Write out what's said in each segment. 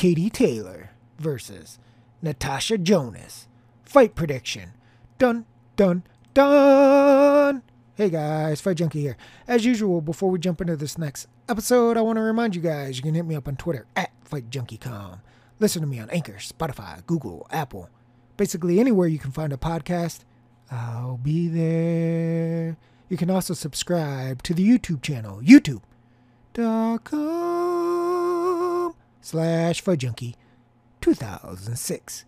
Katie Taylor versus Natasha Jonas. Fight prediction. Dun, dun, dun. Hey guys, Fight Junkie here. As usual, before we jump into this next episode, I want to remind you guys you can hit me up on Twitter at FightJunkieCom. Listen to me on Anchor, Spotify, Google, Apple, basically anywhere you can find a podcast. I'll be there. You can also subscribe to the YouTube channel, youtube.com slash for Junkie 2006.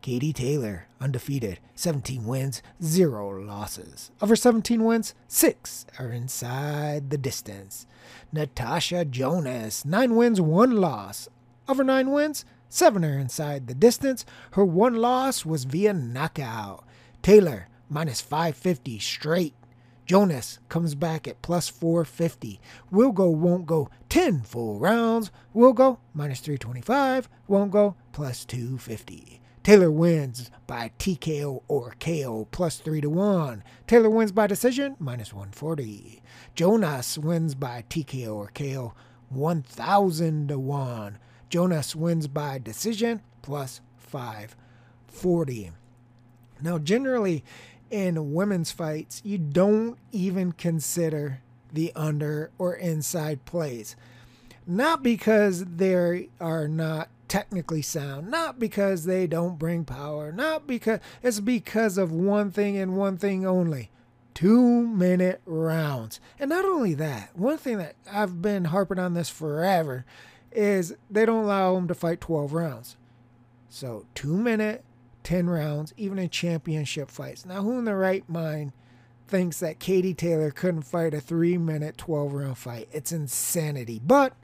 Katie Taylor, undefeated, 17 wins, 0 losses. Of her 17 wins, 6 are inside the distance. Natasha Jonas, 9 wins, 1 loss. Of her 9 wins, 7 are inside the distance. Her 1 loss was via knockout. Taylor, minus 550 straight. Jonas comes back at plus 450. Will go, won't go 10 full rounds. Will go minus 325. Won't go plus 250. Taylor wins by TKO or KO plus 3 to 1. Taylor wins by decision minus 140. Jonas wins by TKO or KO 1000 to 1. Jonas wins by decision plus 540. Now, generally, in women's fights, you don't even consider the under or inside plays. Not because they are not technically sound, not because they don't bring power, not because it's because of one thing and one thing only two minute rounds. And not only that, one thing that I've been harping on this forever is they don't allow them to fight 12 rounds. So, two minute 10 rounds, even in championship fights. Now, who in the right mind thinks that Katie Taylor couldn't fight a three minute, 12 round fight? It's insanity. But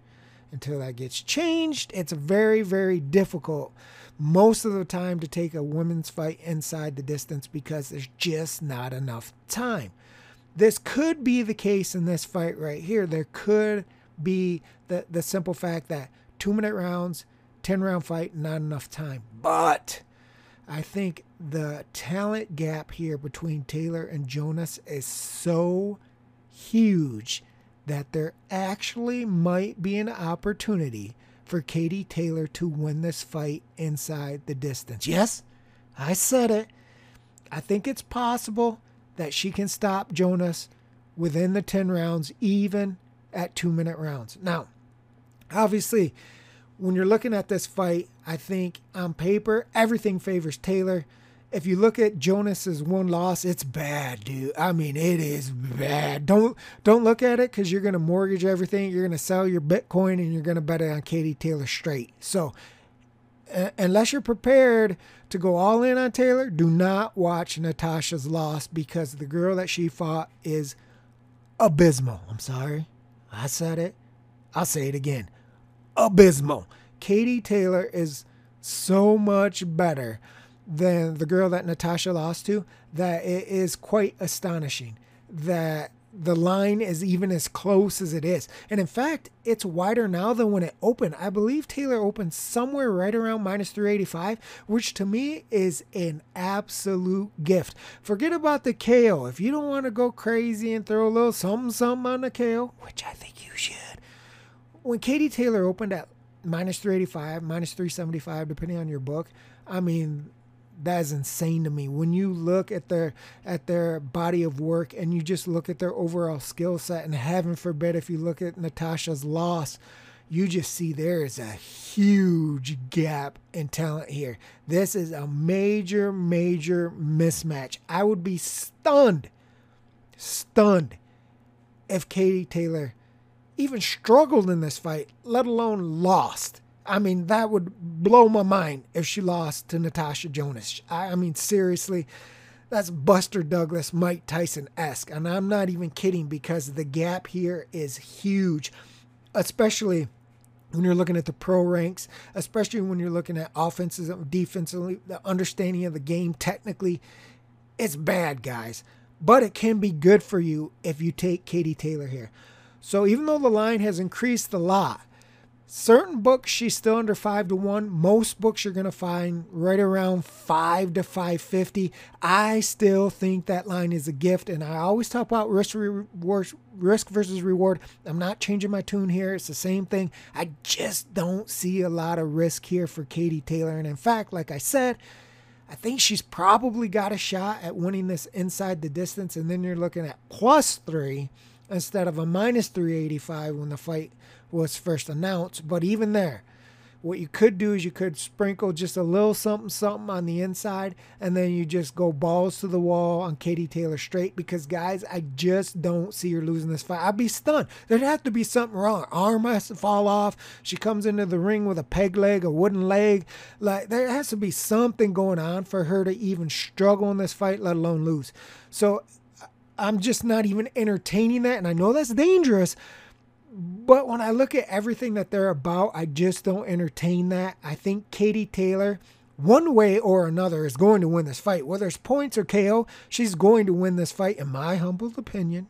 until that gets changed, it's very, very difficult most of the time to take a women's fight inside the distance because there's just not enough time. This could be the case in this fight right here. There could be the, the simple fact that two minute rounds, 10 round fight, not enough time. But I think the talent gap here between Taylor and Jonas is so huge that there actually might be an opportunity for Katie Taylor to win this fight inside the distance. Yes, I said it. I think it's possible that she can stop Jonas within the 10 rounds, even at two minute rounds. Now, obviously, when you're looking at this fight, I think on paper, everything favors Taylor. If you look at Jonas's one loss, it's bad, dude. I mean, it is bad. Don't don't look at it because you're gonna mortgage everything. You're gonna sell your Bitcoin and you're gonna bet it on Katie Taylor straight. So, uh, unless you're prepared to go all in on Taylor, do not watch Natasha's loss because the girl that she fought is abysmal. I'm sorry, I said it. I'll say it again abysmal. Katie Taylor is so much better than the girl that Natasha lost to that it is quite astonishing that the line is even as close as it is. And in fact, it's wider now than when it opened. I believe Taylor opened somewhere right around minus 385, which to me is an absolute gift. Forget about the KO. If you don't want to go crazy and throw a little something, something on the KO, which I think you should, when Katie Taylor opened at minus 385, minus 375, depending on your book, I mean, that is insane to me. When you look at their at their body of work and you just look at their overall skill set, and heaven forbid if you look at Natasha's loss, you just see there is a huge gap in talent here. This is a major, major mismatch. I would be stunned, stunned if Katie Taylor even struggled in this fight, let alone lost. I mean, that would blow my mind if she lost to Natasha Jonas. I, I mean, seriously, that's Buster Douglas, Mike Tyson esque. And I'm not even kidding because the gap here is huge, especially when you're looking at the pro ranks, especially when you're looking at offenses, and defensively, the understanding of the game technically. It's bad, guys. But it can be good for you if you take Katie Taylor here. So even though the line has increased a lot, Certain books she's still under five to one. Most books you're gonna find right around five to five fifty. I still think that line is a gift, and I always talk about risk reward, risk versus reward. I'm not changing my tune here. It's the same thing. I just don't see a lot of risk here for Katie Taylor, and in fact, like I said. I think she's probably got a shot at winning this inside the distance, and then you're looking at plus three instead of a minus 385 when the fight was first announced. But even there, what you could do is you could sprinkle just a little something something on the inside and then you just go balls to the wall on Katie Taylor straight because guys I just don't see her losing this fight. I'd be stunned. There'd have to be something wrong. Arm has to fall off. She comes into the ring with a peg leg, a wooden leg. Like there has to be something going on for her to even struggle in this fight, let alone lose. So I'm just not even entertaining that. And I know that's dangerous. But when I look at everything that they're about, I just don't entertain that. I think Katie Taylor, one way or another, is going to win this fight. Whether it's points or KO, she's going to win this fight, in my humble opinion.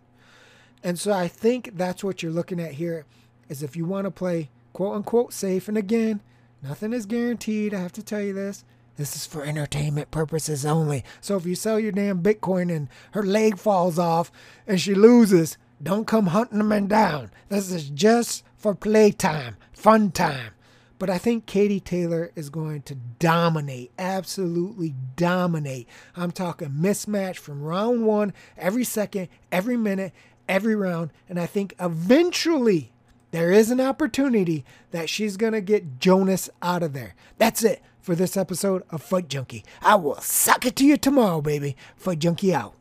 And so I think that's what you're looking at here is if you want to play quote unquote safe. And again, nothing is guaranteed. I have to tell you this. This is for entertainment purposes only. So if you sell your damn Bitcoin and her leg falls off and she loses, don't come hunting them down. This is just for playtime, fun time. But I think Katie Taylor is going to dominate, absolutely dominate. I'm talking mismatch from round one, every second, every minute, every round. And I think eventually there is an opportunity that she's going to get Jonas out of there. That's it for this episode of Fight Junkie. I will suck it to you tomorrow, baby. Fight Junkie out.